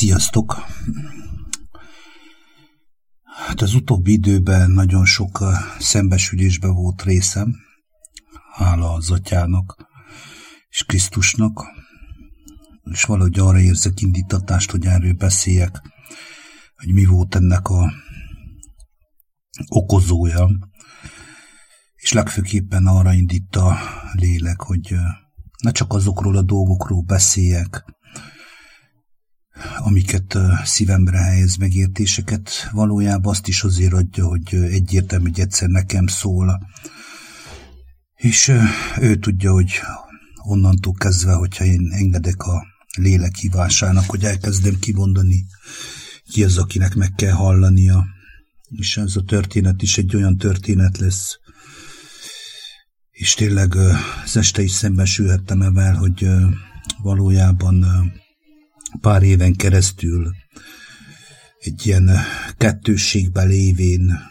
Sziasztok! Hát az utóbbi időben nagyon sok szembesülésbe volt részem, hála az atyának és Krisztusnak, és valahogy arra érzek indítatást, hogy erről beszéljek, hogy mi volt ennek a okozója, és legfőképpen arra indít a lélek, hogy ne csak azokról a dolgokról beszéljek, amiket szívemre helyez megértéseket, valójában azt is azért adja, hogy egyértelmű, hogy egyszer nekem szól. És ő tudja, hogy onnantól kezdve, hogyha én engedek a lélek hívásának, hogy elkezdem kimondani, ki az, akinek meg kell hallania. És ez a történet is egy olyan történet lesz, és tényleg az este is szembesülhettem evel, hogy valójában pár éven keresztül egy ilyen kettősségben lévén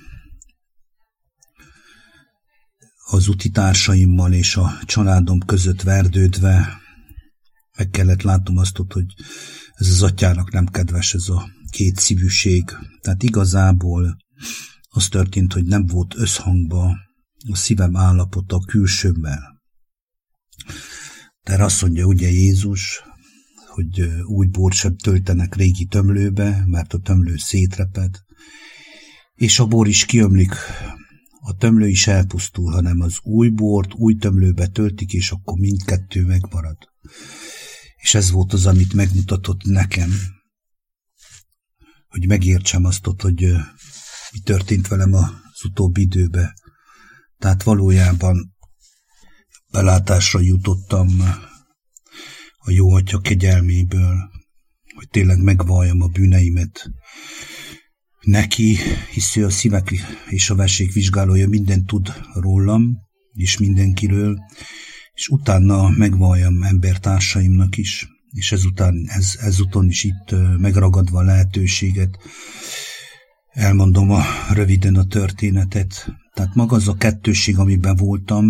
az utitársaimmal és a családom között verdődve meg kellett látnom azt, hogy ez az atyának nem kedves ez a két szívűség. Tehát igazából az történt, hogy nem volt összhangba a szívem állapota a külsőmmel. Tehát azt mondja ugye Jézus, hogy bort sem töltenek régi tömlőbe, mert a tömlő szétreped, és a bor is kiömlik, a tömlő is elpusztul, hanem az új bort új tömlőbe töltik, és akkor mindkettő megmarad. És ez volt az, amit megmutatott nekem, hogy megértsem azt, hogy mi történt velem az utóbbi időben. Tehát valójában belátásra jutottam a jó atya kegyelméből, hogy tényleg megvalljam a bűneimet. Neki, hisz ő a szívek és a versék vizsgálója, mindent tud rólam, és mindenkiről, és utána megvalljam embertársaimnak is, és ezután, ez, ezúton is itt megragadva a lehetőséget, elmondom a, röviden a történetet. Tehát maga az a kettőség, amiben voltam,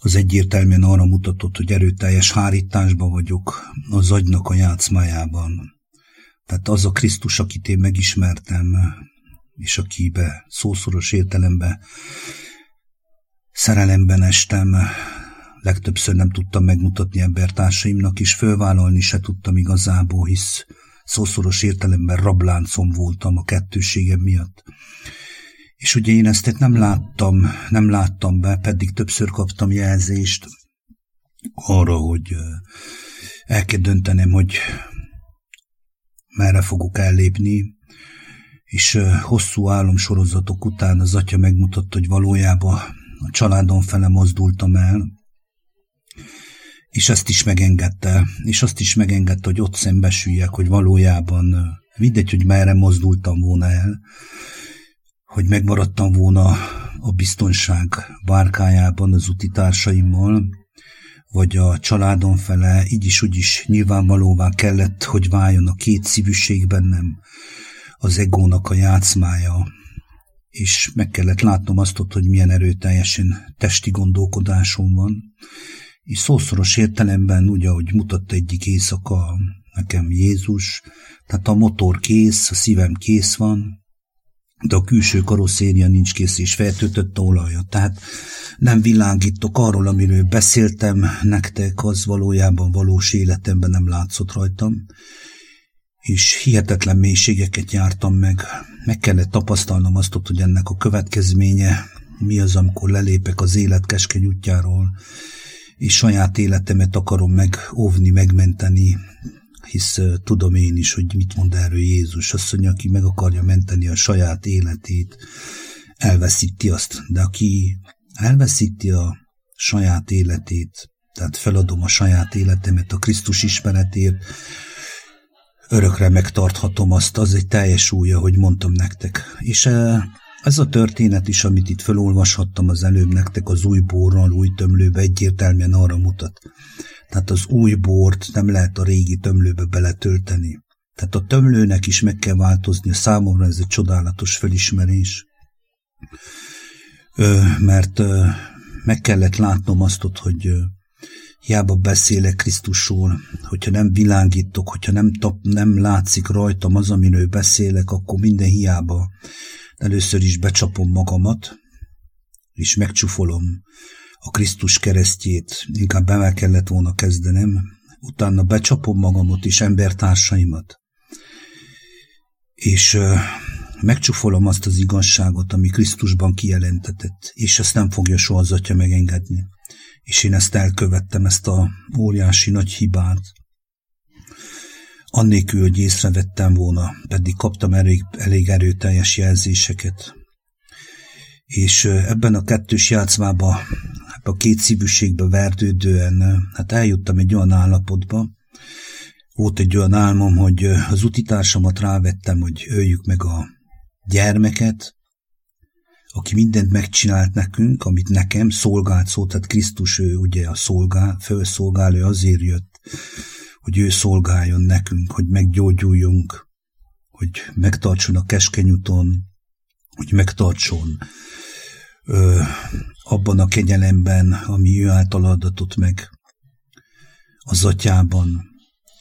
az egyértelműen arra mutatott, hogy erőteljes hárításban vagyok az agynak a játszmájában. Tehát az a Krisztus, akit én megismertem, és akibe szószoros értelemben szerelemben estem, legtöbbször nem tudtam megmutatni embertársaimnak, és fölvállalni se tudtam igazából, hisz szószoros értelemben rabláncom voltam a kettőségem miatt. És ugye én ezt nem láttam, nem láttam be, pedig többször kaptam jelzést arra, hogy el kell döntenem, hogy merre fogok ellépni, és hosszú álomsorozatok után az atya megmutatta, hogy valójában a családom fele mozdultam el, és ezt is megengedte, és azt is megengedte, hogy ott szembesüljek, hogy valójában mindegy, hogy merre mozdultam volna el, hogy megmaradtam volna a biztonság bárkájában az utitársaimmal, vagy a családom fele, így is úgy is nyilvánvalóvá kellett, hogy váljon a két szívűség bennem, az egónak a játszmája, és meg kellett látnom azt, hogy milyen erőteljesen testi gondolkodásom van, és szószoros értelemben, úgy, ahogy mutatta egyik éjszaka nekem Jézus, tehát a motor kész, a szívem kész van, de a külső karosszéria nincs kész és feltöltött olaja. Tehát nem világítok arról, amiről beszéltem nektek, az valójában valós életemben nem látszott rajtam, és hihetetlen mélységeket jártam meg. Meg kellett tapasztalnom azt, hogy ennek a következménye mi az, amikor lelépek az élet keskeny útjáról, és saját életemet akarom megóvni, megmenteni, hisz tudom én is, hogy mit mond erről Jézus. Azt mondja, aki meg akarja menteni a saját életét, elveszíti azt. De aki elveszíti a saját életét, tehát feladom a saját életemet a Krisztus ismeretért, örökre megtarthatom azt, az egy teljes újja, hogy mondtam nektek. És ez a történet is, amit itt felolvashattam az előbb nektek, az új borral, új tömlőbe egyértelműen arra mutat. Tehát az új bort nem lehet a régi tömlőbe beletölteni. Tehát a tömlőnek is meg kell változni, számomra ez egy csodálatos felismerés. Ö, mert ö, meg kellett látnom azt, hogy ö, hiába beszélek Krisztusról, hogyha nem világítok, hogyha nem, tap, nem látszik rajtam az, amiről beszélek, akkor minden hiába. Először is becsapom magamat, és megcsufolom a Krisztus keresztjét, inkább be kellett volna kezdenem, utána becsapom magamat és embertársaimat, és megcsufolom azt az igazságot, ami Krisztusban kijelentetett, és ezt nem fogja soha az atya megengedni. És én ezt elkövettem, ezt a óriási nagy hibát. Annélkül, hogy észrevettem volna, pedig kaptam elég, elég erőteljes jelzéseket. És ebben a kettős játszmában a két szívűségbe verdődően, hát eljuttam egy olyan állapotba, volt egy olyan álmom, hogy az utitársamat rávettem, hogy öljük meg a gyermeket, aki mindent megcsinált nekünk, amit nekem szolgált szó, tehát Krisztus ő ugye a szolgál, fölszolgálő azért jött, hogy ő szolgáljon nekünk, hogy meggyógyuljunk, hogy megtartson a keskeny úton, hogy megtartson ö, abban a kegyelemben, ami ő által adatott meg az atyában.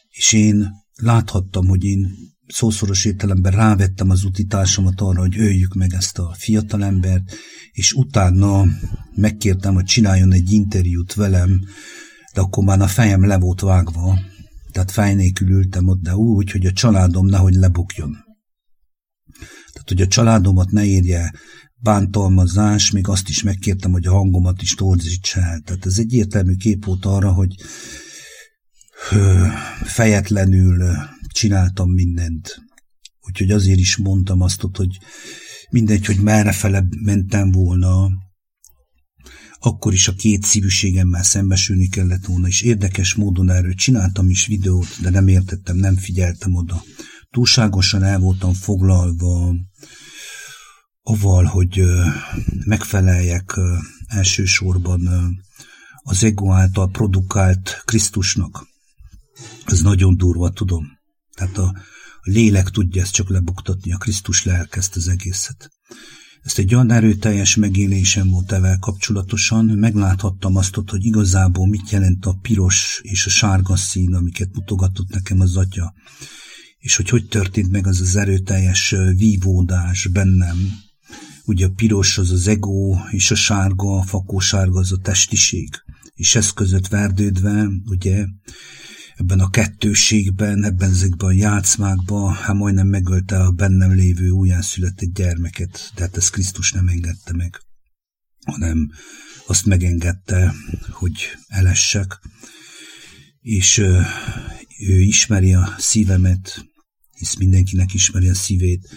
És én láthattam, hogy én szószoros értelemben rávettem az utitársamat arra, hogy öljük meg ezt a fiatalembert, és utána megkértem, hogy csináljon egy interjút velem, de akkor már a fejem le volt vágva, tehát fej nélkül ültem ott, de úgy, hogy a családom nehogy lebukjon. Tehát, hogy a családomat ne érje bántalmazás, még azt is megkértem, hogy a hangomat is torzíts el. Tehát ez egy értelmű kép volt arra, hogy fejetlenül csináltam mindent. Úgyhogy azért is mondtam azt, hogy mindegy, hogy merre fele mentem volna, akkor is a két szívűségemmel szembesülni kellett volna, és érdekes módon erről csináltam is videót, de nem értettem, nem figyeltem oda. Túlságosan el voltam foglalva avval, hogy megfeleljek elsősorban az ego által produkált Krisztusnak. Ez nagyon durva, tudom. Tehát a, lélek tudja ezt csak lebuktatni, a Krisztus lelkezt az egészet. Ezt egy olyan erőteljes megélésem volt evel kapcsolatosan, megláthattam azt, hogy igazából mit jelent a piros és a sárga szín, amiket mutogatott nekem az atya, és hogy hogy történt meg az az erőteljes vívódás bennem. Ugye a piros az az ego, és a sárga, a fakósárga az a testiség. És ez között verdődve, ugye, ebben a kettőségben, ebben ezekben a játszmákban, hát majdnem megölte a bennem lévő újjászületett gyermeket, de hát ezt Krisztus nem engedte meg, hanem azt megengedte, hogy elessek, és ő, ő ismeri a szívemet, hisz mindenkinek ismeri a szívét,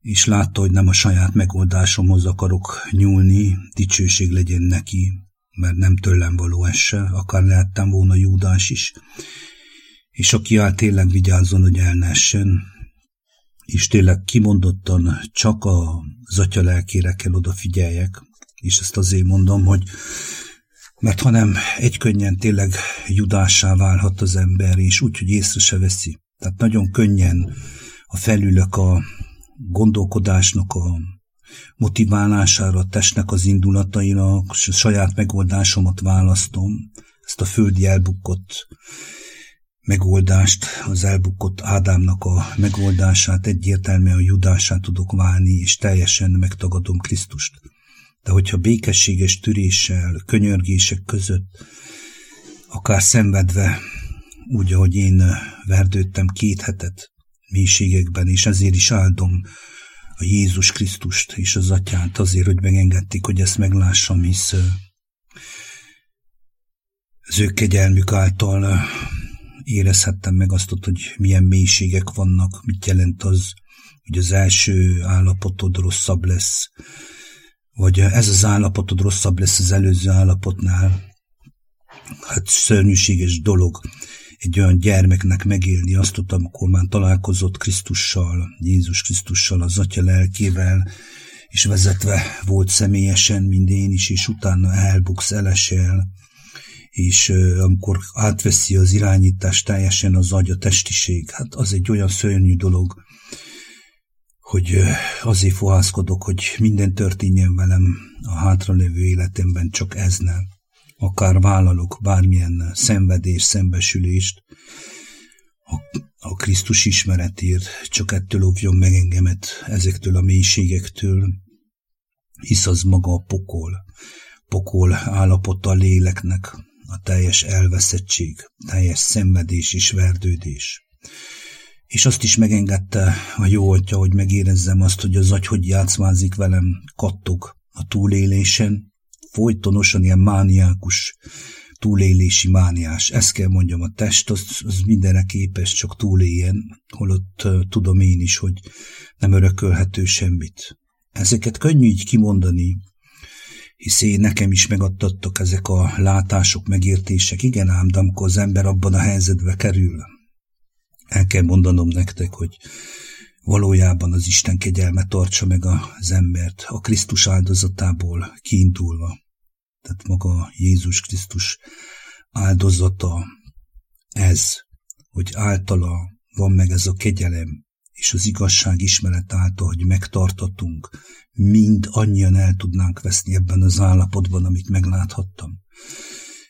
és látta, hogy nem a saját megoldásomhoz akarok nyúlni, dicsőség legyen neki, mert nem tőlem való ez se, akár lehettem volna Júdás is, és aki áll tényleg vigyázzon, hogy el ne essen, és tényleg kimondottan csak az atya lelkére kell odafigyeljek, és ezt azért mondom, hogy mert hanem egykönnyen tényleg judássá válhat az ember, és úgy, hogy észre se veszi. Tehát nagyon könnyen a felülök a gondolkodásnak a motiválására, a testnek az indulataira, a saját megoldásomat választom, ezt a földi elbukott megoldást, az elbukott Ádámnak a megoldását, egyértelműen a judását tudok válni, és teljesen megtagadom Krisztust. De hogyha békességes türéssel, könyörgések között, akár szenvedve, úgy, ahogy én verdődtem két hetet mélységekben, és ezért is áldom a Jézus Krisztust és az atyát azért, hogy megengedték, hogy ezt meglássam, hisz az ő kegyelmük által érezhettem meg azt, hogy milyen mélységek vannak, mit jelent az, hogy az első állapotod rosszabb lesz, vagy ez az állapotod rosszabb lesz az előző állapotnál. Hát szörnyűséges dolog egy olyan gyermeknek megélni azt, hogy amikor már találkozott Krisztussal, Jézus Krisztussal, az Atya lelkével, és vezetve volt személyesen, mint én is, és utána elbuksz, elesel, és amikor átveszi az irányítást teljesen az agy, a testiség, hát az egy olyan szörnyű dolog, hogy azért fohászkodok, hogy minden történjen velem a hátralévő életemben, csak ez nem. Akár vállalok bármilyen szenvedés, szembesülést, a, a Krisztus ismeretért, csak ettől óvjon meg engemet, ezektől a mélységektől, hisz az maga a pokol, pokol állapota a léleknek, a teljes elveszettség, teljes szenvedés és verdődés. És azt is megengedte a jó atya, hogy megérezzem azt, hogy az agy hogy játszmázik velem, kattog a túlélésen, folytonosan ilyen mániákus, túlélési mániás. Ezt kell mondjam, a test az, az mindenre képes, csak túléljen, holott uh, tudom én is, hogy nem örökölhető semmit. Ezeket könnyű így kimondani, hisz én nekem is megadtattak ezek a látások, megértések. Igen ám, de amikor az ember abban a helyzetbe kerül, el kell mondanom nektek, hogy valójában az Isten kegyelme tartsa meg az embert a Krisztus áldozatából kiindulva. Tehát maga Jézus Krisztus áldozata ez, hogy általa van meg ez a kegyelem, és az igazság ismeret által, hogy megtartatunk, mind annyian el tudnánk veszni ebben az állapotban, amit megláthattam.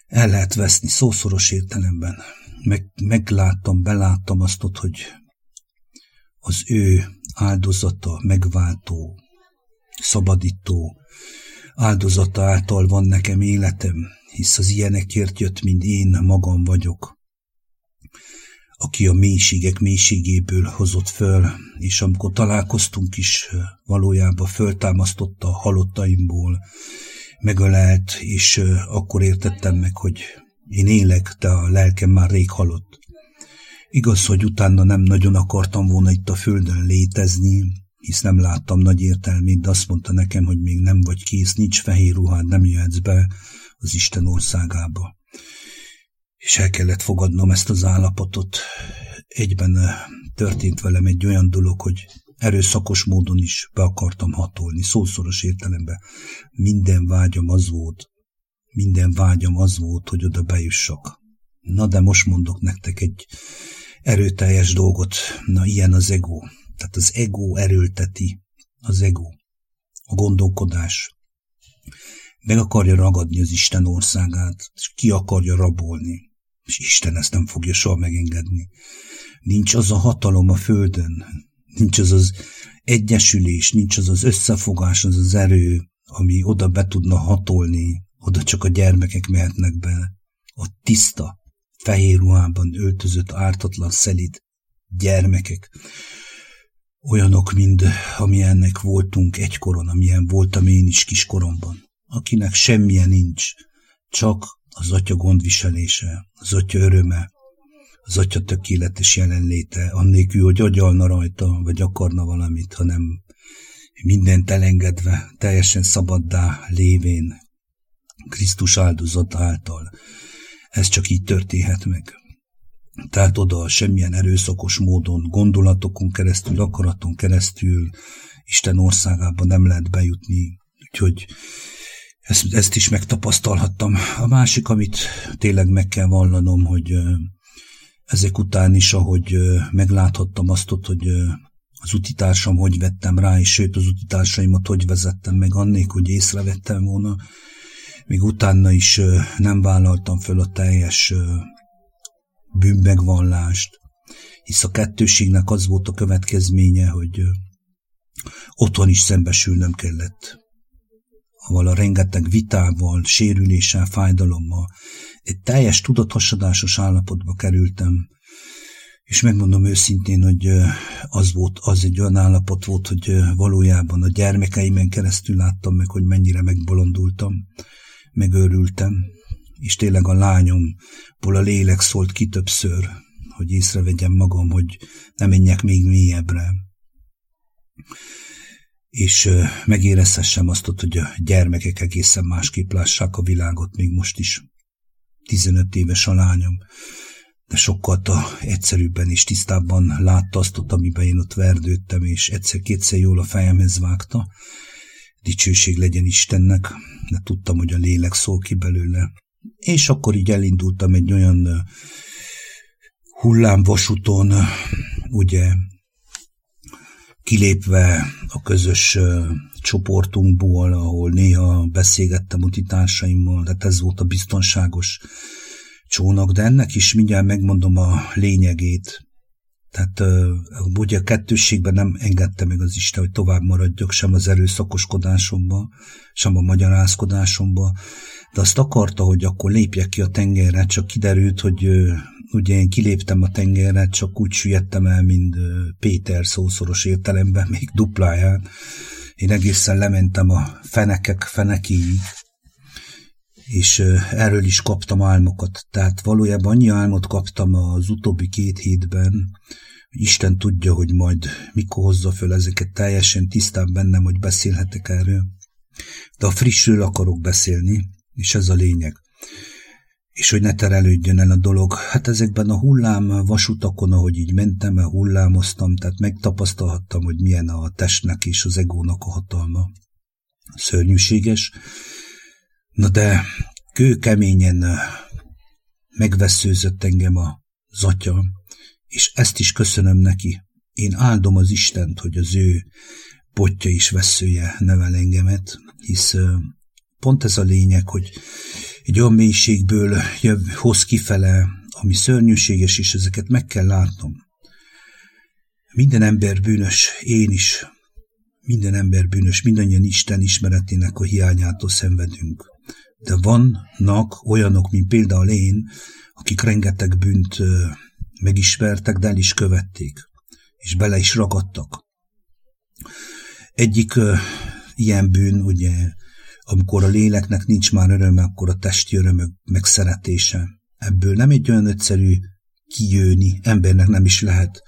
El lehet veszni szószoros értelemben. Meg, megláttam, beláttam azt ott, hogy az ő áldozata, megváltó, szabadító áldozata által van nekem életem, hisz az ilyenekért jött, mint én magam vagyok aki a mélységek mélységéből hozott föl, és amikor találkoztunk is, valójában föltámasztotta a halottaimból, megölelt, és akkor értettem meg, hogy én élek, de a lelkem már rég halott. Igaz, hogy utána nem nagyon akartam volna itt a földön létezni, hisz nem láttam nagy értelmét, de azt mondta nekem, hogy még nem vagy kész, nincs fehér ruhád, nem jöhetsz be az Isten országába és el kellett fogadnom ezt az állapotot. Egyben történt velem egy olyan dolog, hogy erőszakos módon is be akartam hatolni, szószoros értelemben. Minden vágyam az volt, minden vágyam az volt, hogy oda bejussak. Na de most mondok nektek egy erőteljes dolgot. Na ilyen az ego. Tehát az ego erőlteti az ego. A gondolkodás. Meg akarja ragadni az Isten országát, és ki akarja rabolni és Isten ezt nem fogja soha megengedni. Nincs az a hatalom a földön, nincs az az egyesülés, nincs az az összefogás, az az erő, ami oda be tudna hatolni, oda csak a gyermekek mehetnek be. A tiszta, fehér ruhában öltözött ártatlan szelid gyermekek, olyanok, mind amilyennek voltunk egykoron, amilyen voltam én is kiskoromban, akinek semmilyen nincs, csak az atya gondviselése, az atya öröme, az atya tökéletes jelenléte, annélkül, hogy agyalna rajta, vagy akarna valamit, hanem mindent elengedve, teljesen szabaddá lévén, Krisztus áldozat által. Ez csak így történhet meg. Tehát oda semmilyen erőszakos módon, gondolatokon keresztül, akaraton keresztül Isten országába nem lehet bejutni. Úgyhogy ezt, ezt is megtapasztalhattam. A másik, amit tényleg meg kell vallanom, hogy ezek után is, ahogy megláthattam azt hogy az utitársam hogy vettem rá, és sőt az utitársaimat hogy vezettem meg annék, hogy észrevettem volna, még utána is nem vállaltam föl a teljes bűnmegvallást, hisz a kettőségnek az volt a következménye, hogy otthon is szembesülnem kellett avval a rengeteg vitával, sérüléssel, fájdalommal, egy teljes tudathasadásos állapotba kerültem, és megmondom őszintén, hogy az volt, az egy olyan állapot volt, hogy valójában a gyermekeimen keresztül láttam meg, hogy mennyire megbolondultam, megőrültem, és tényleg a lányomból a lélek szólt ki többször, hogy észrevegyem magam, hogy nem menjek még mélyebbre és megérezhessem azt, hogy a gyermekek egészen másképp lássák a világot még most is. 15 éves a lányom, de sokkal egyszerűbben és tisztábban látta azt ott, amiben én ott verdődtem, és egyszer-kétszer jól a fejemhez vágta. Dicsőség legyen Istennek, de tudtam, hogy a lélek szól ki belőle. És akkor így elindultam egy olyan hullámvasúton, ugye kilépve a közös csoportunkból, ahol néha beszélgettem utitársaimmal, de ez volt a biztonságos csónak, de ennek is mindjárt megmondom a lényegét. Tehát ugye a kettősségben nem engedte meg az Isten, hogy tovább maradjak sem az erőszakoskodásomba, sem a magyarázkodásomba, de azt akarta, hogy akkor lépjek ki a tengerre, csak kiderült, hogy ugye én kiléptem a tengerre, csak úgy süllyedtem el, mint Péter szószoros értelemben, még dupláján. Én egészen lementem a fenekek fenekéig, és erről is kaptam álmokat. Tehát valójában annyi álmot kaptam az utóbbi két hétben, Isten tudja, hogy majd mikor hozza föl ezeket, teljesen tisztán bennem, hogy beszélhetek erről. De a frissről akarok beszélni, és ez a lényeg. És hogy ne terelődjön el a dolog. Hát ezekben a hullám vasutakon, ahogy így mentem, hullámoztam, tehát megtapasztalhattam, hogy milyen a testnek és az egónak a hatalma. Szörnyűséges, Na de kőkeményen megveszőzött engem a zatya, és ezt is köszönöm neki. Én áldom az Istent, hogy az ő botja is veszője nevel engemet, hisz pont ez a lényeg, hogy egy olyan mélységből jöv, hoz kifele, ami szörnyűséges, és ezeket meg kell látnom. Minden ember bűnös, én is. Minden ember bűnös, mindannyian Isten ismeretének a hiányától szenvedünk de vannak olyanok, mint például én, akik rengeteg bűnt megismertek, de el is követték, és bele is ragadtak. Egyik ilyen bűn, ugye, amikor a léleknek nincs már öröme, akkor a testi örömök megszeretése. Ebből nem egy olyan egyszerű kijönni, embernek nem is lehet.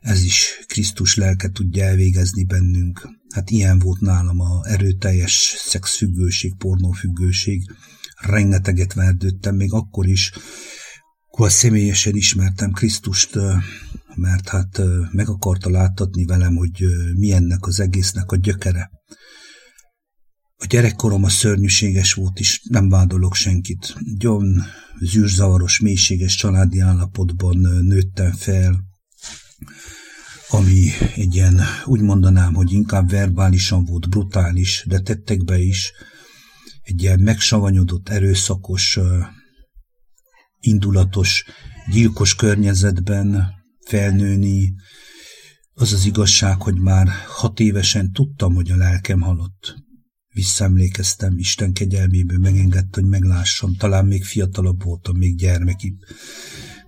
Ez is Krisztus lelke tudja elvégezni bennünk. Hát ilyen volt nálam a erőteljes szexfüggőség, pornófüggőség. Rengeteget verdődtem, még akkor is, akkor személyesen ismertem Krisztust, mert hát meg akarta láttatni velem, hogy mi ennek az egésznek a gyökere. A gyerekkorom a szörnyűséges volt is, nem vádolok senkit. Gyon, zűrzavaros, mélységes családi állapotban nőttem fel, ami egy ilyen, úgy mondanám, hogy inkább verbálisan volt brutális, de tettekbe is, egy ilyen megsavanyodott, erőszakos, indulatos, gyilkos környezetben felnőni, az az igazság, hogy már hat évesen tudtam, hogy a lelkem halott. Visszaemlékeztem, Isten kegyelméből megengedte, hogy meglássam, talán még fiatalabb voltam, még gyermekibb.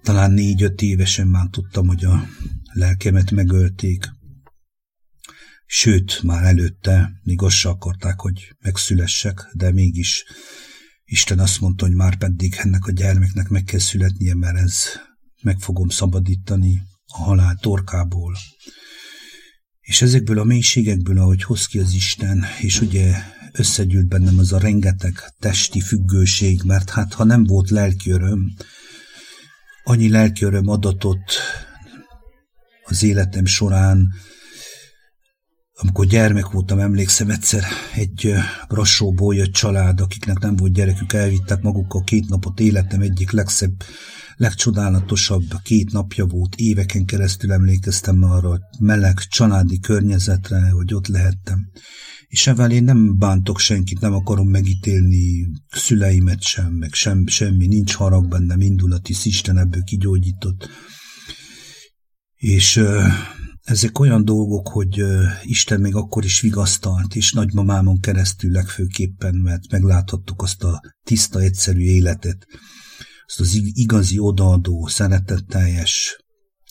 Talán négy-öt évesen már tudtam, hogy a lelkemet megölték. Sőt, már előtte még azt akarták, hogy megszülessek, de mégis Isten azt mondta, hogy már pedig ennek a gyermeknek meg kell születnie, mert ez meg fogom szabadítani a halál torkából. És ezekből a mélységekből, ahogy hoz ki az Isten, és ugye összegyűlt bennem az a rengeteg testi függőség, mert hát ha nem volt lelki öröm, annyi lelki öröm adatot az életem során, amikor gyermek voltam, emlékszem egyszer egy brassóból jött család, akiknek nem volt gyerekük, elvittek magukkal két napot életem egyik legszebb, legcsodálatosabb két napja volt, éveken keresztül emlékeztem arra meleg családi környezetre, hogy ott lehettem. És evel én nem bántok senkit, nem akarom megítélni szüleimet sem, meg sem, semmi, nincs harag bennem, indulati Isten ebből kigyógyított. És ezek olyan dolgok, hogy Isten még akkor is vigasztalt, és nagymamámon keresztül legfőképpen, mert megláthattuk azt a tiszta, egyszerű életet, azt az igazi odaadó, szeretetteljes,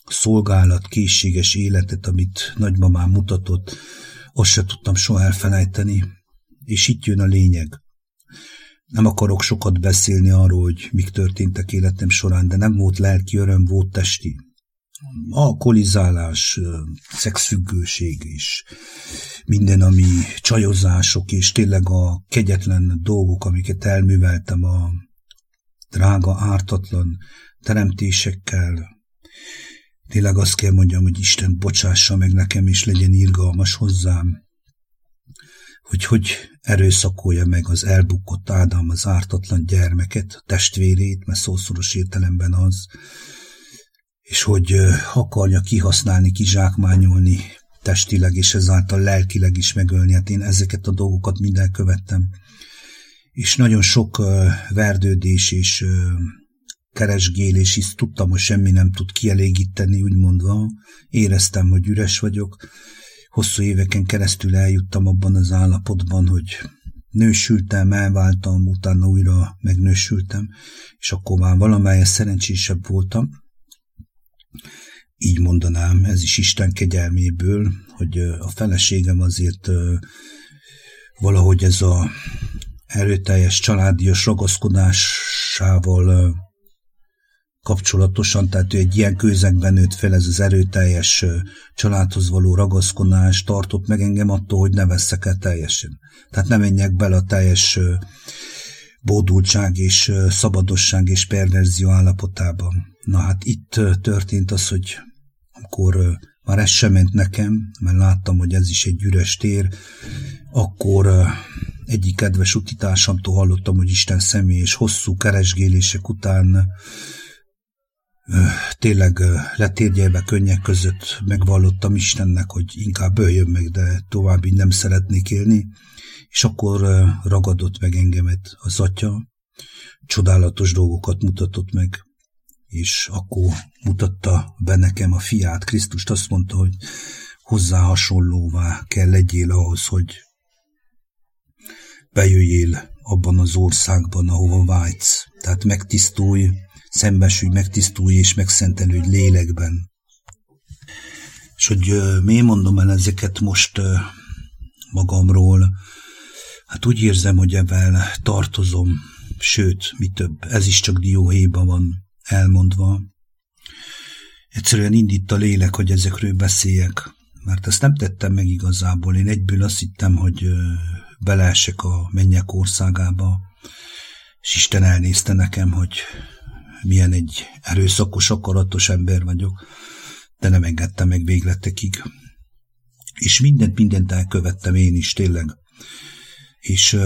szolgálat, készséges életet, amit nagymamám mutatott, azt se tudtam soha elfelejteni. És itt jön a lényeg. Nem akarok sokat beszélni arról, hogy mik történtek életem során, de nem volt lelki öröm, volt testi alkoholizálás, szexfüggőség is, minden, ami csajozások, és tényleg a kegyetlen dolgok, amiket elműveltem a drága, ártatlan teremtésekkel. Tényleg azt kell mondjam, hogy Isten bocsássa meg nekem, és legyen irgalmas hozzám, hogy hogy erőszakolja meg az elbukott Ádám az ártatlan gyermeket, a testvérét, mert szószoros értelemben az, és hogy akarja kihasználni, kizsákmányolni, testileg és ezáltal lelkileg is megölni. Hát én ezeket a dolgokat minden követtem. És nagyon sok verdődés és keresgélés is tudtam, hogy semmi nem tud kielégíteni, úgy mondva. Éreztem, hogy üres vagyok. Hosszú éveken keresztül eljuttam abban az állapotban, hogy nősültem, elváltam, utána újra megnősültem, és akkor már valamelyes szerencsésebb voltam. Így mondanám, ez is Isten kegyelméből, hogy a feleségem azért valahogy ez a erőteljes családias ragaszkodásával kapcsolatosan, tehát ő egy ilyen közegben nőtt fel, ez az erőteljes családhoz való ragaszkodás tartott meg engem attól, hogy ne veszek el teljesen. Tehát nem menjek bele a teljes bódultság és szabadosság és perverzió állapotában. Na hát itt történt az, hogy amikor már ez sem ment nekem, mert láttam, hogy ez is egy üres tér, akkor egyik kedves utitársamtól hallottam, hogy Isten személy és hosszú keresgélések után tényleg letérgyelve könnyek között megvallottam Istennek, hogy inkább öljön meg, de tovább így nem szeretnék élni, és akkor ragadott meg engemet az atya, csodálatos dolgokat mutatott meg, és akkor mutatta be nekem a fiát, Krisztust, azt mondta, hogy hozzá hasonlóvá kell legyél ahhoz, hogy bejöjjél abban az országban, ahova vágysz. Tehát megtisztulj, szembesülj, megtisztulj és megszentelődj lélekben. És hogy miért mondom el ezeket most magamról, hát úgy érzem, hogy ebben tartozom, sőt, mi több, ez is csak dióhéjban van elmondva. Egyszerűen indít a lélek, hogy ezekről beszéljek, mert ezt nem tettem meg igazából. Én egyből azt hittem, hogy beleesek a mennyek országába, és Isten elnézte nekem, hogy milyen egy erőszakos, akaratos ember vagyok, de nem engedtem meg végletekig. És mindent, mindent elkövettem én is, tényleg. És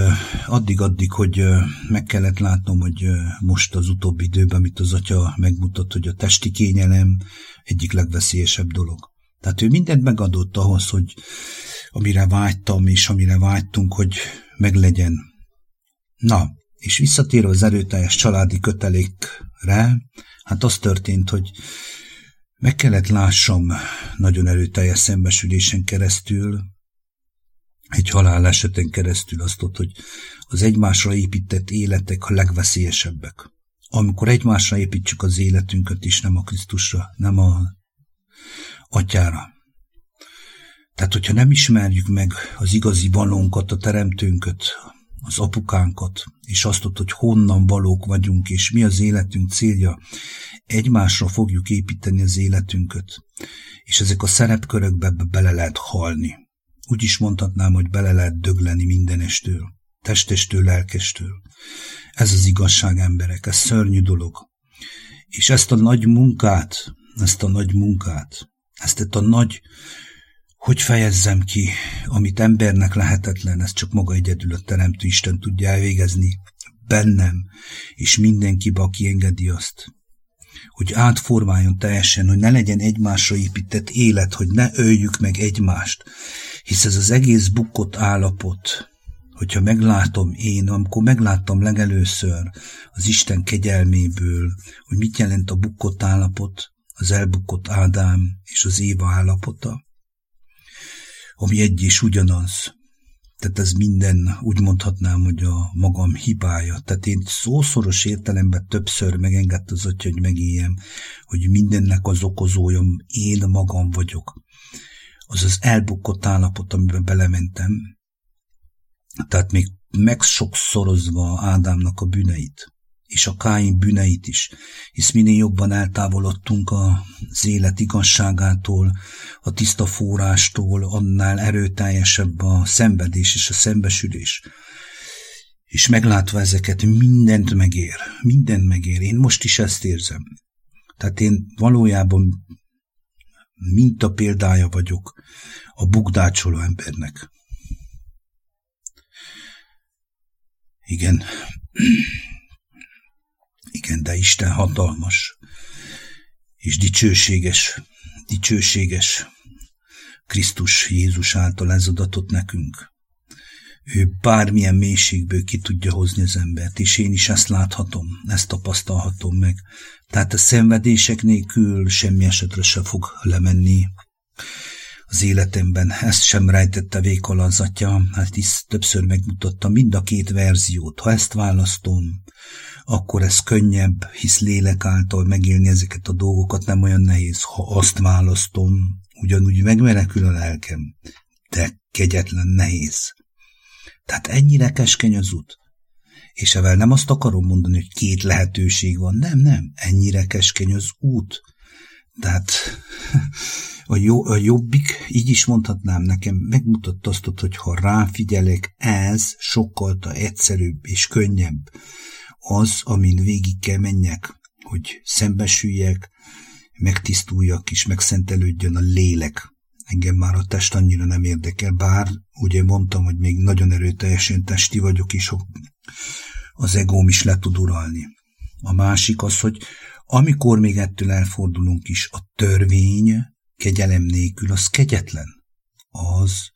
addig-addig, hogy meg kellett látnom, hogy most az utóbbi időben, amit az atya megmutat, hogy a testi kényelem egyik legveszélyesebb dolog. Tehát ő mindent megadott ahhoz, hogy amire vágytam, és amire vágytunk, hogy meglegyen. Na, és visszatérve az erőteljes családi kötelékre, hát az történt, hogy meg kellett lássam nagyon erőteljes szembesülésen keresztül, egy haláleseten keresztül azt ott, hogy az egymásra épített életek a legveszélyesebbek. Amikor egymásra építsük az életünket is, nem a Krisztusra, nem a atyára. Tehát, hogyha nem ismerjük meg az igazi valónkat, a teremtőnköt, az apukánkat, és azt ott, hogy honnan valók vagyunk, és mi az életünk célja, egymásra fogjuk építeni az életünket, és ezek a szerepkörökbe bele lehet halni. Úgy is mondhatnám, hogy bele lehet dögleni mindenestől, testestől, lelkestől. Ez az igazság, emberek, ez szörnyű dolog. És ezt a nagy munkát, ezt a nagy munkát, ezt a nagy hogy fejezzem ki, amit embernek lehetetlen, ez csak maga egyedül a Teremtő Isten tudja elvégezni bennem, és mindenkibe, aki engedi azt. Hogy átformáljon teljesen, hogy ne legyen egymásra épített élet, hogy ne öljük meg egymást, hisz ez az egész bukott állapot, hogyha meglátom én, amikor megláttam legelőször az Isten kegyelméből, hogy mit jelent a bukott állapot, az elbukott Ádám és az Éva állapota, ami egy és ugyanaz. Tehát ez minden, úgy mondhatnám, hogy a magam hibája. Tehát én szószoros értelemben többször megengedte az atya, hogy megéljem, hogy mindennek az okozója én magam vagyok. Az az elbukott állapot, amiben belementem. Tehát még megsokszorozva Ádámnak a bűneit és a Káin bűneit is, hisz minél jobban eltávolodtunk az élet igazságától, a tiszta forrástól, annál erőteljesebb a szenvedés és a szembesülés. És meglátva ezeket, mindent megér, mindent megér. Én most is ezt érzem. Tehát én valójában minta példája vagyok a bugdácsoló embernek. Igen. Igen, de Isten hatalmas és dicsőséges, dicsőséges, Krisztus Jézus által ez adatot nekünk. Ő bármilyen mélységből ki tudja hozni az embert, és én is ezt láthatom, ezt tapasztalhatom meg. Tehát a szenvedések nélkül semmi esetre se fog lemenni az életemben. Ezt sem rejtette vékol az atya, hát is többször megmutatta mind a két verziót. Ha ezt választom, akkor ez könnyebb, hisz lélek által megélni ezeket a dolgokat nem olyan nehéz. Ha azt választom, ugyanúgy megmenekül a lelkem, de kegyetlen nehéz. Tehát ennyire keskeny az út. És evel nem azt akarom mondani, hogy két lehetőség van. Nem, nem. Ennyire keskeny az út. Tehát a, jó, a jobbik, így is mondhatnám nekem, megmutatta azt, hogy ha ráfigyelek, ez sokkal egyszerűbb és könnyebb az, amin végig kell menjek, hogy szembesüljek, megtisztuljak és megszentelődjön a lélek. Engem már a test annyira nem érdekel, bár ugye mondtam, hogy még nagyon erőteljesen testi vagyok, és az egóm is le tud uralni. A másik az, hogy amikor még ettől elfordulunk is, a törvény kegyelem nélkül, az kegyetlen. Az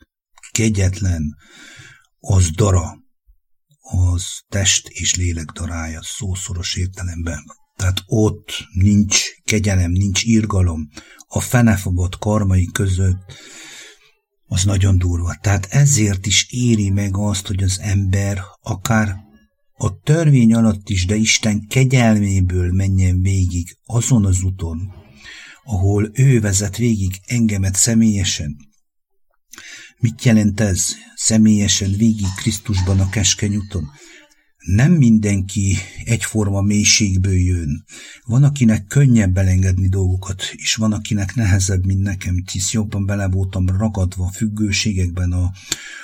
kegyetlen, az dara, az test és lélek darája szószoros értelemben. Tehát ott nincs kegyelem, nincs irgalom. A fenefogott karmai között az nagyon durva. Tehát ezért is éri meg azt, hogy az ember akár a törvény alatt is, de Isten kegyelméből menjen végig azon az úton, ahol ő vezet végig engemet személyesen. Mit jelent ez? Személyesen végig Krisztusban a keskeny úton? Nem mindenki egyforma mélységből jön. Van, akinek könnyebb elengedni dolgokat, és van, akinek nehezebb, mint nekem, hisz jobban bele voltam ragadva a függőségekben, a,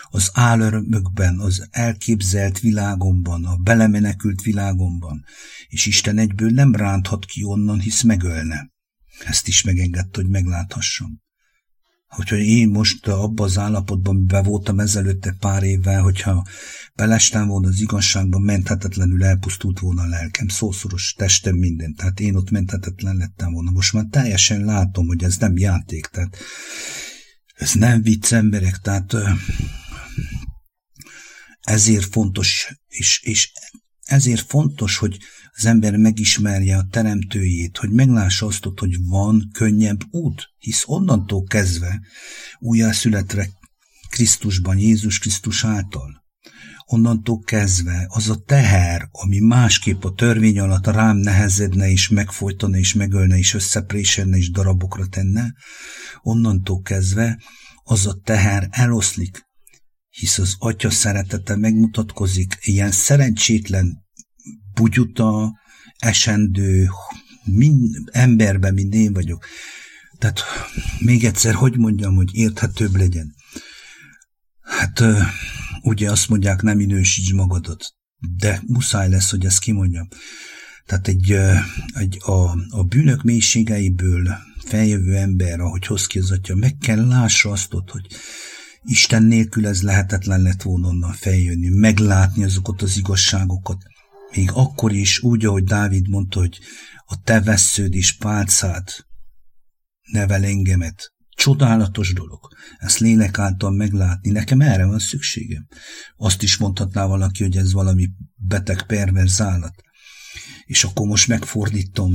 az álörömökben, az elképzelt világomban, a belemenekült világomban, és Isten egyből nem ránthat ki onnan, hisz megölne. Ezt is megengedte, hogy megláthassam. Hogyha én most abba az állapotban be voltam ezelőtte pár évvel, hogyha belestem volna az igazságban, menthetetlenül elpusztult volna a lelkem, szószoros testem minden. Tehát én ott menthetetlen lettem volna. Most már teljesen látom, hogy ez nem játék. Tehát ez nem vicc emberek, tehát ezért fontos, és, és ezért fontos, hogy az ember megismerje a teremtőjét, hogy meglássa azt, hogy van könnyebb út, hisz onnantól kezdve újjászületre Krisztusban, Jézus Krisztus által, onnantól kezdve az a teher, ami másképp a törvény alatt rám nehezedne és megfojtana és megölne és összeprésenne és darabokra tenne, onnantól kezdve az a teher eloszlik, hisz az atya szeretete megmutatkozik ilyen szerencsétlen bugyuta, esendő, mind, emberben, mint én vagyok. Tehát még egyszer, hogy mondjam, hogy érthetőbb legyen. Hát ugye azt mondják, nem minősíts magadat, de muszáj lesz, hogy ezt kimondjam. Tehát egy, egy a, a bűnök mélységeiből feljövő ember, ahogy hoz ki az atya, meg kell lássa azt, hogy Isten nélkül ez lehetetlen lett volna onnan feljönni, meglátni azokat az igazságokat, még akkor is úgy, ahogy Dávid mondta, hogy a te vesződ és pálcád nevel engemet. Csodálatos dolog. Ezt lélek által meglátni. Nekem erre van szükségem. Azt is mondhatná valaki, hogy ez valami beteg perverz állat. És akkor most megfordítom,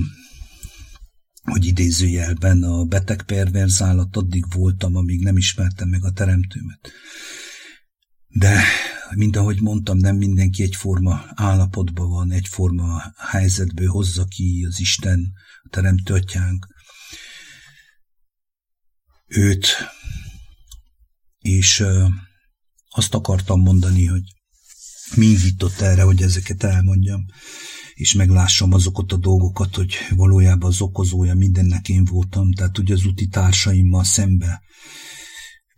hogy idézőjelben a beteg perverz állat addig voltam, amíg nem ismertem meg a teremtőmet. De mint ahogy mondtam, nem mindenki egyforma állapotban van, egyforma helyzetből hozza ki az Isten, a Teremtő Atyánk. Őt, és azt akartam mondani, hogy mi indított erre, hogy ezeket elmondjam, és meglássam azokat a dolgokat, hogy valójában az okozója mindennek én voltam, tehát ugye az úti társaimmal szembe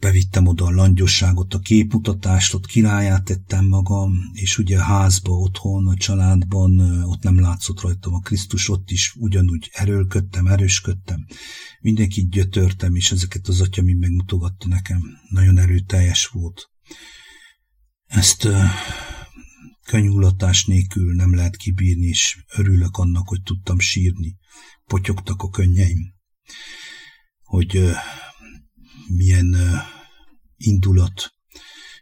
bevittem oda a langyosságot, a képmutatást, ott királyát tettem magam, és ugye a házba, otthon, a családban, ott nem látszott rajtam a Krisztus, ott is ugyanúgy erőlködtem, erősködtem, mindenkit gyötörtem, és ezeket az atya mind megmutogatta nekem. Nagyon erőteljes volt. Ezt könyvulatás nélkül nem lehet kibírni, és örülök annak, hogy tudtam sírni. Potyogtak a könnyeim. Hogy milyen indulat,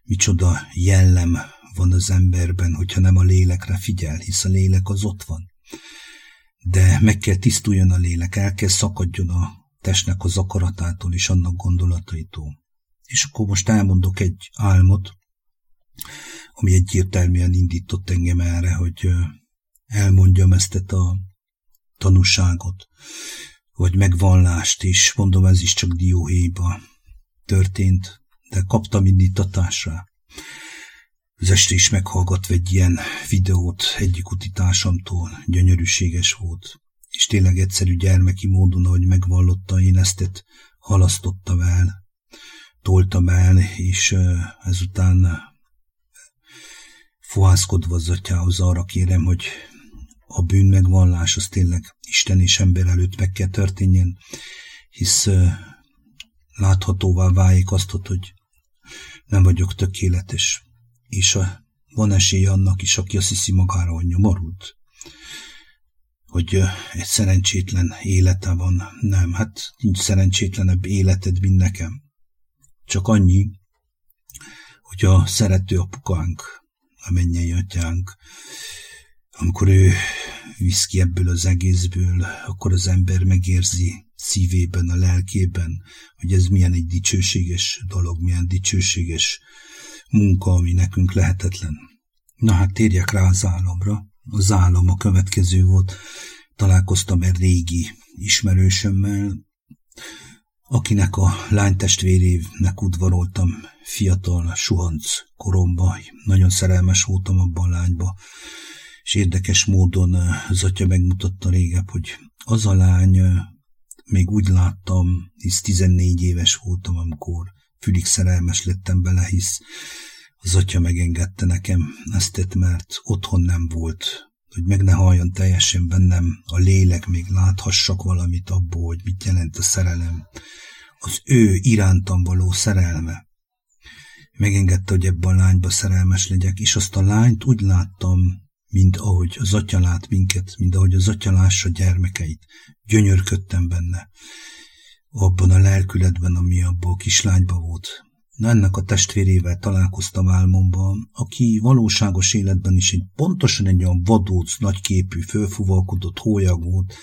micsoda jellem van az emberben, hogyha nem a lélekre figyel, hisz a lélek az ott van. De meg kell tisztuljon a lélek, el kell szakadjon a testnek az akaratától és annak gondolataitól. És akkor most elmondok egy álmot, ami egyértelműen indított engem erre, hogy elmondjam ezt a tanúságot, vagy megvallást is. Mondom, ez is csak dióhéjba történt, de kaptam indítatásra. Az este is meghallgatva egy ilyen videót egyik utitársamtól, gyönyörűséges volt. És tényleg egyszerű gyermeki módon, ahogy megvallotta, én ezt halasztottam el, toltam el, és ezután fohászkodva az atyához arra kérem, hogy a bűn megvallás az tényleg Isten és ember előtt meg kell történjen, hisz láthatóvá válik azt, hogy nem vagyok tökéletes, és a, van esély annak is, aki azt hiszi magára, hogy nyomorult, hogy egy szerencsétlen élete van. Nem, hát nincs szerencsétlenebb életed, mint nekem. Csak annyi, hogy a szerető apukánk, a mennyei atyánk, amikor ő visz ki ebből az egészből, akkor az ember megérzi szívében, a lelkében, hogy ez milyen egy dicsőséges dolog, milyen dicsőséges munka, ami nekünk lehetetlen. Na hát térjek rá az álomra. Az álom a következő volt. Találkoztam egy régi ismerősömmel, akinek a lánytestvérének udvaroltam fiatal, suhanc koromba. Nagyon szerelmes voltam abban a lányba és érdekes módon az atya megmutatta régebb, hogy az a lány, még úgy láttam, hisz 14 éves voltam, amikor fülig szerelmes lettem bele, hisz az atya megengedte nekem ezt, mert otthon nem volt, hogy meg ne halljon teljesen bennem a lélek, még láthassak valamit abból, hogy mit jelent a szerelem. Az ő irántam való szerelme. Megengedte, hogy ebben a lányba szerelmes legyek, és azt a lányt úgy láttam, mint ahogy az atya lát minket, mint ahogy az atya lássa gyermekeit. Gyönyörködtem benne, abban a lelkületben, ami abban a kislányban volt. Na, ennek a testvérével találkoztam álmomban, aki valóságos életben is egy pontosan egy olyan vadóc, nagyképű, fölfuvalkodott hólyag volt,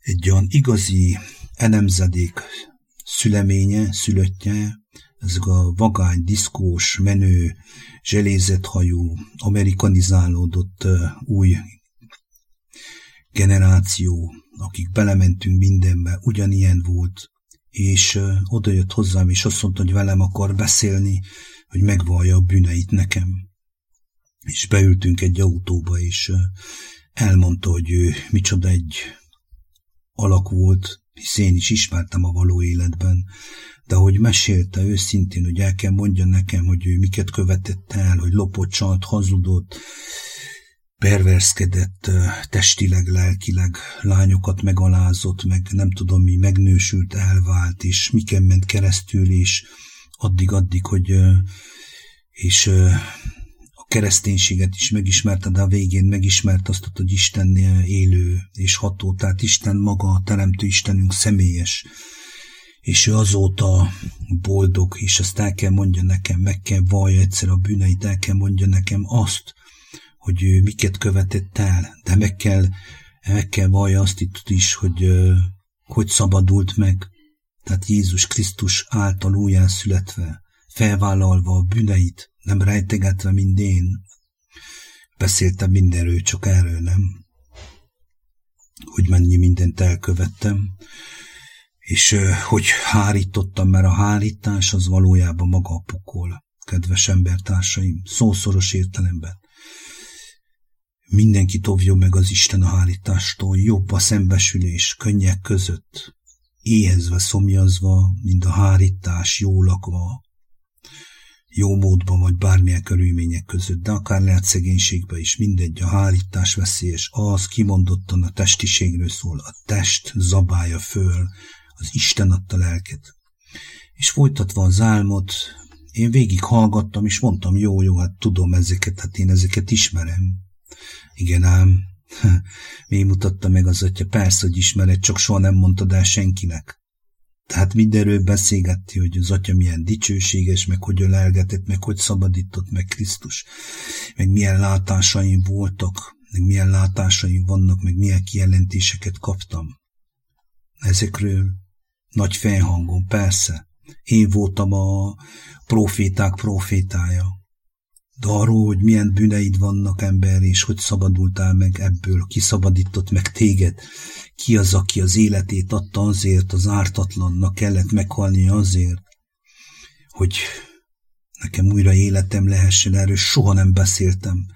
egy olyan igazi enemzedék szüleménye, szülöttje, ezek a vagány, diszkós, menő, zselézethajú, amerikanizálódott új generáció, akik belementünk mindenbe, ugyanilyen volt, és odajött hozzám, és azt mondta, hogy velem akar beszélni, hogy megvallja a bűneit nekem. És beültünk egy autóba, és elmondta, hogy ő micsoda egy alak volt, hisz én is ismertem a való életben, de hogy mesélte őszintén, hogy el kell mondja nekem, hogy ő miket követett el, hogy lopott, csalt, hazudott, perverszkedett testileg, lelkileg, lányokat megalázott, meg nem tudom mi, megnősült, elvált, és miken ment keresztül, és addig-addig, hogy és a kereszténységet is megismerte, de a végén megismert azt, hogy Isten élő és ható, tehát Isten maga, a Teremtő Istenünk személyes és ő azóta boldog, és azt el kell mondja nekem, meg kell vallja egyszer a bűneit, el kell mondja nekem azt, hogy ő miket követett el, de meg kell, meg kell vallja azt itt is, hogy hogy szabadult meg. Tehát Jézus Krisztus által újjászületve, felvállalva a bűneit, nem rejtegetve, mint én. Beszéltem mindenről, csak erről nem. Hogy mennyi mindent elkövettem, és hogy hárítottam, mert a hárítás az valójában maga a pokol, kedves embertársaim, szószoros értelemben. Mindenki tovjon meg az Isten a hárítástól, jobb a szembesülés könnyek között, éhezve, szomjazva, mint a hárítás, jó lakva, jó módban vagy bármilyen körülmények között, de akár lehet szegénységbe is, mindegy, a hárítás veszélyes, az kimondottan a testiségről szól, a test zabálja föl, az Isten adta lelket. És folytatva az álmot, én végig hallgattam, és mondtam, jó, jó, hát tudom ezeket, hát én ezeket ismerem. Igen ám, mi mutatta meg az atya, persze, hogy ismered, csak soha nem mondtad el senkinek. Tehát mindenről beszélgetti, hogy az atya milyen dicsőséges, meg hogy ölelgetett, meg hogy szabadított meg Krisztus, meg milyen látásaim voltak, meg milyen látásaim vannak, meg milyen kijelentéseket kaptam. Ezekről nagy felhangon, persze. Én voltam a proféták profétája. De arról, hogy milyen bűneid vannak, ember, és hogy szabadultál meg ebből, ki szabadított meg téged, ki az, aki az életét adta azért, az ártatlannak kellett meghalni azért, hogy nekem újra életem lehessen, erről soha nem beszéltem.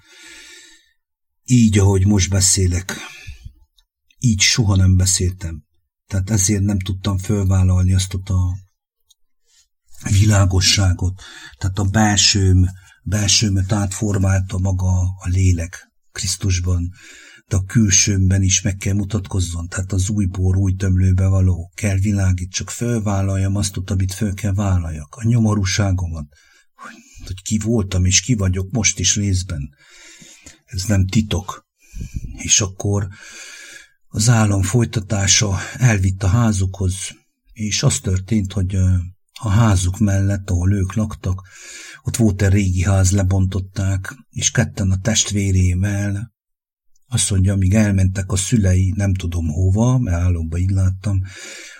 Így, ahogy most beszélek, így soha nem beszéltem. Tehát ezért nem tudtam fölvállalni azt a világosságot, tehát a belsőm, belsőmet átformálta maga a lélek Krisztusban, de a külsőmben is meg kell mutatkozzon, tehát az új bor, új tömlőbe való, kell világít, csak fölvállaljam azt, amit föl kell vállaljak, a nyomorúságomat, hogy ki voltam és ki vagyok most is részben. Ez nem titok. És akkor az állam folytatása elvitt a házukhoz, és az történt, hogy a házuk mellett, ahol ők laktak, ott volt egy régi ház, lebontották, és ketten a testvérével, azt mondja, amíg elmentek a szülei, nem tudom hova, mert álomba így láttam,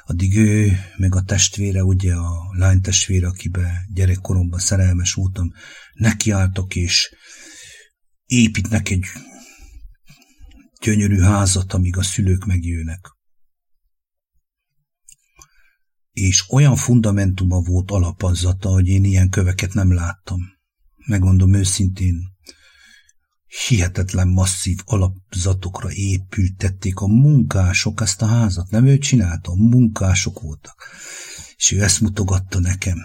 addig ő, meg a testvére, ugye a lány testvére, akibe gyerekkoromban szerelmes voltam, nekiálltak, és építnek egy gyönyörű házat, amíg a szülők megjönnek. És olyan fundamentuma volt alapazata, hogy én ilyen köveket nem láttam. Megmondom őszintén, hihetetlen masszív alapzatokra épültették a munkások ezt a házat. Nem ő csinálta, a munkások voltak. És ő ezt mutogatta nekem.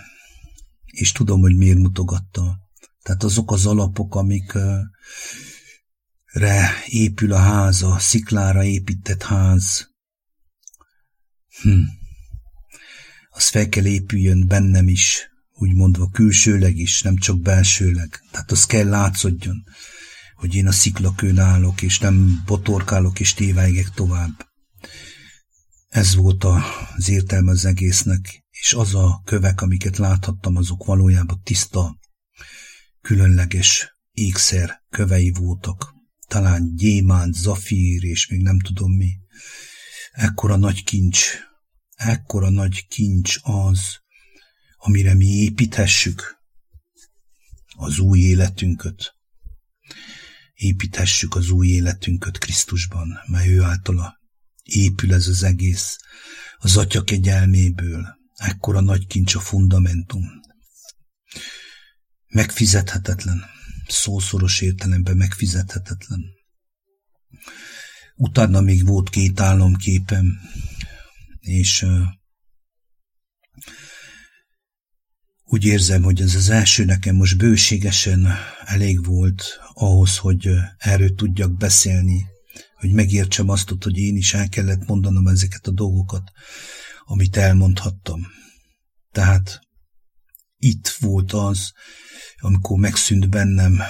És tudom, hogy miért mutogatta. Tehát azok az alapok, amik re épül a ház, a sziklára épített ház. Hm. Az fel kell épüljön bennem is, úgy mondva külsőleg is, nem csak belsőleg. Tehát az kell látszodjon, hogy én a sziklakőn állok, és nem botorkálok és téváigek tovább. Ez volt az értelme az egésznek, és az a kövek, amiket láthattam, azok valójában tiszta, különleges ékszer kövei voltak talán gyémánt, zafír, és még nem tudom mi. Ekkora nagy kincs, ekkora nagy kincs az, amire mi építhessük az új életünket. Építhessük az új életünket Krisztusban, mert ő általa épül ez az egész, az atya kegyelméből. Ekkora nagy kincs a fundamentum. Megfizethetetlen szószoros értelemben megfizethetetlen. Utána még volt két álomképem, és uh, úgy érzem, hogy ez az első nekem most bőségesen elég volt ahhoz, hogy erről tudjak beszélni, hogy megértsem azt, hogy én is el kellett mondanom ezeket a dolgokat, amit elmondhattam. Tehát itt volt az, amikor megszűnt bennem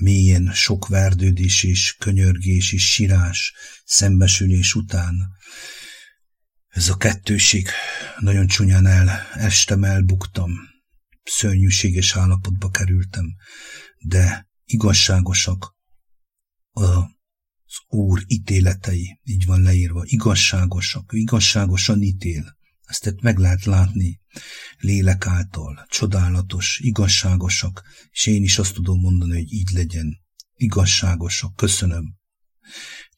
mélyen sok verdődés és könyörgés és sirás szembesülés után. Ez a kettőség nagyon csúnyán el, estem, elbuktam, szörnyűséges állapotba kerültem, de igazságosak az Úr ítéletei, így van leírva, igazságosak, igazságosan ítél. Ezt meg lehet látni lélek által, csodálatos, igazságosak, és én is azt tudom mondani, hogy így legyen. Igazságosak, köszönöm.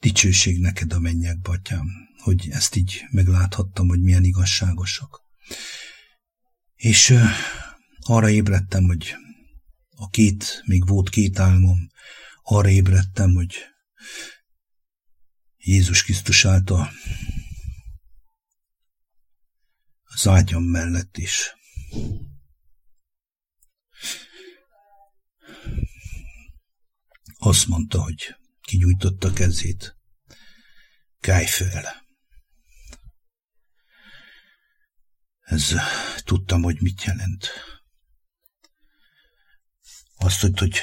Dicsőség neked a mennyek, batyám, hogy ezt így megláthattam, hogy milyen igazságosak. És uh, arra ébredtem, hogy a két, még volt két álmom, arra ébredtem, hogy Jézus Krisztus által az ágyam mellett is. Azt mondta, hogy kinyújtotta kezét. Káj fel. Ez tudtam, hogy mit jelent. Azt, hogy, hogy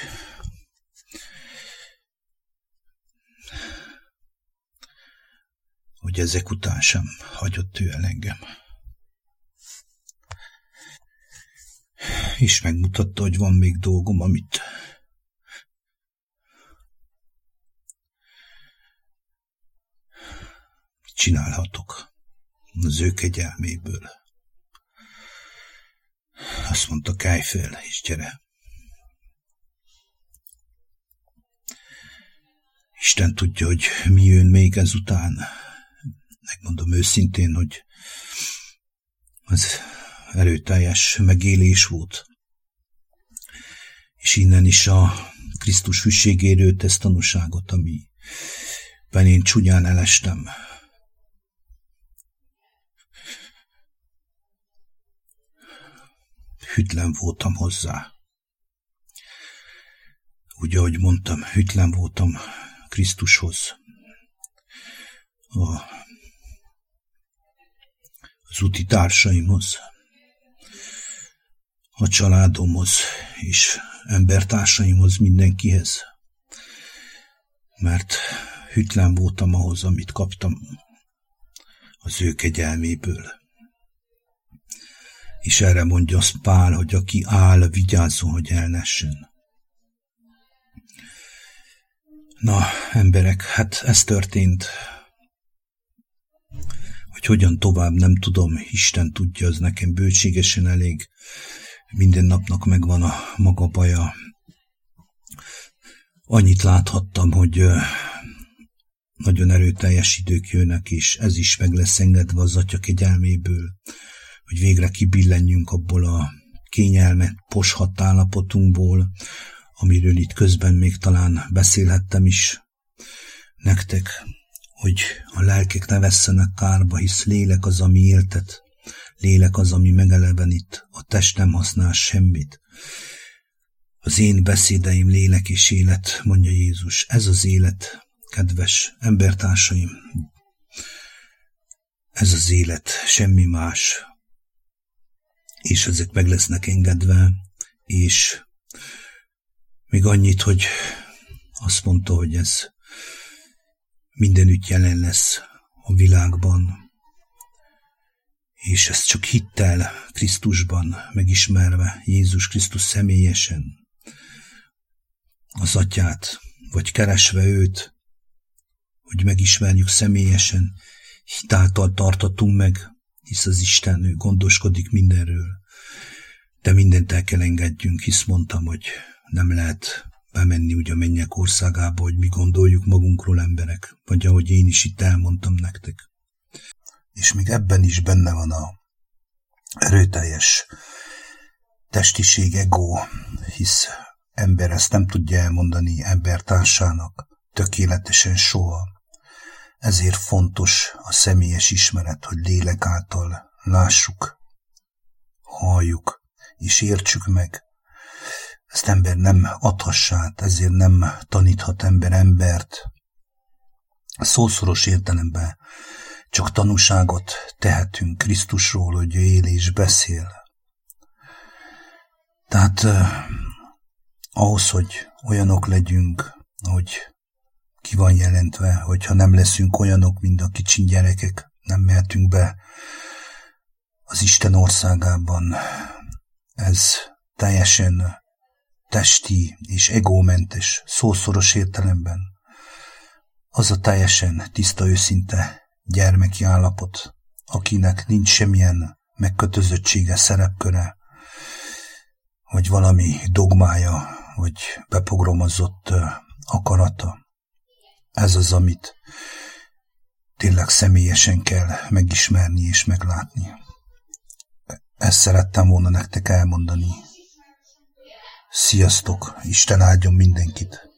hogy ezek után sem hagyott ő el engem. És megmutatta, hogy van még dolgom, amit csinálhatok az ő kegyelméből. Azt mondta, kelj fel, és gyere. Isten tudja, hogy mi jön még ezután. Megmondom őszintén, hogy az erőteljes megélés volt. És innen is a Krisztus hűségéről tesz tanúságot, ami én csúnyán elestem. Hütlen voltam hozzá. Úgy, ahogy mondtam, hütlen voltam Krisztushoz. A, az úti társaimhoz a családomhoz és embertársaimhoz, mindenkihez. Mert hűtlen voltam ahhoz, amit kaptam az ő kegyelméből. És erre mondja azt Pál, hogy aki áll, vigyázzon, hogy elnessen. Na, emberek, hát ez történt. Hogy hogyan tovább, nem tudom, Isten tudja, az nekem bőségesen elég minden napnak megvan a maga baja. Annyit láthattam, hogy nagyon erőteljes idők jönnek, és ez is meg lesz engedve az atya kegyelméből, hogy végre kibillenjünk abból a kényelmet poshat állapotunkból, amiről itt közben még talán beszélhettem is nektek, hogy a lelkek ne vesszenek kárba, hisz lélek az, ami éltet, Lélek az, ami megelevenít, a test nem használ semmit. Az én beszédeim lélek és élet, mondja Jézus. Ez az élet, kedves embertársaim. Ez az élet, semmi más. És ezek meg lesznek engedve, és még annyit, hogy azt mondta, hogy ez mindenütt jelen lesz a világban, és ezt csak hittel Krisztusban megismerve, Jézus Krisztus személyesen, az atyát, vagy keresve őt, hogy megismerjük személyesen, hitáltal tartatunk meg, hisz az Isten, ő gondoskodik mindenről. De mindent el kell engedjünk, hisz mondtam, hogy nem lehet bemenni ugye a mennyek országába, hogy mi gondoljuk magunkról emberek, vagy ahogy én is itt elmondtam nektek és még ebben is benne van a erőteljes testiség, ego, hisz ember ezt nem tudja elmondani embertársának tökéletesen soha. Ezért fontos a személyes ismeret, hogy lélek által lássuk, halljuk és értsük meg. Ezt ember nem adhassát, ezért nem taníthat ember embert. Szószoros értelemben csak tanúságot tehetünk Krisztusról, hogy ő él és beszél. Tehát eh, ahhoz, hogy olyanok legyünk, hogy ki van jelentve, hogyha nem leszünk olyanok, mint a kicsin gyerekek, nem mehetünk be az Isten országában. Ez teljesen testi és egómentes, szószoros értelemben. Az a teljesen tiszta, őszinte gyermeki állapot, akinek nincs semmilyen megkötözöttsége, szerepköre, vagy valami dogmája, vagy bepogromozott akarata. Ez az, amit tényleg személyesen kell megismerni és meglátni. Ezt szerettem volna nektek elmondani. Sziasztok! Isten áldjon mindenkit!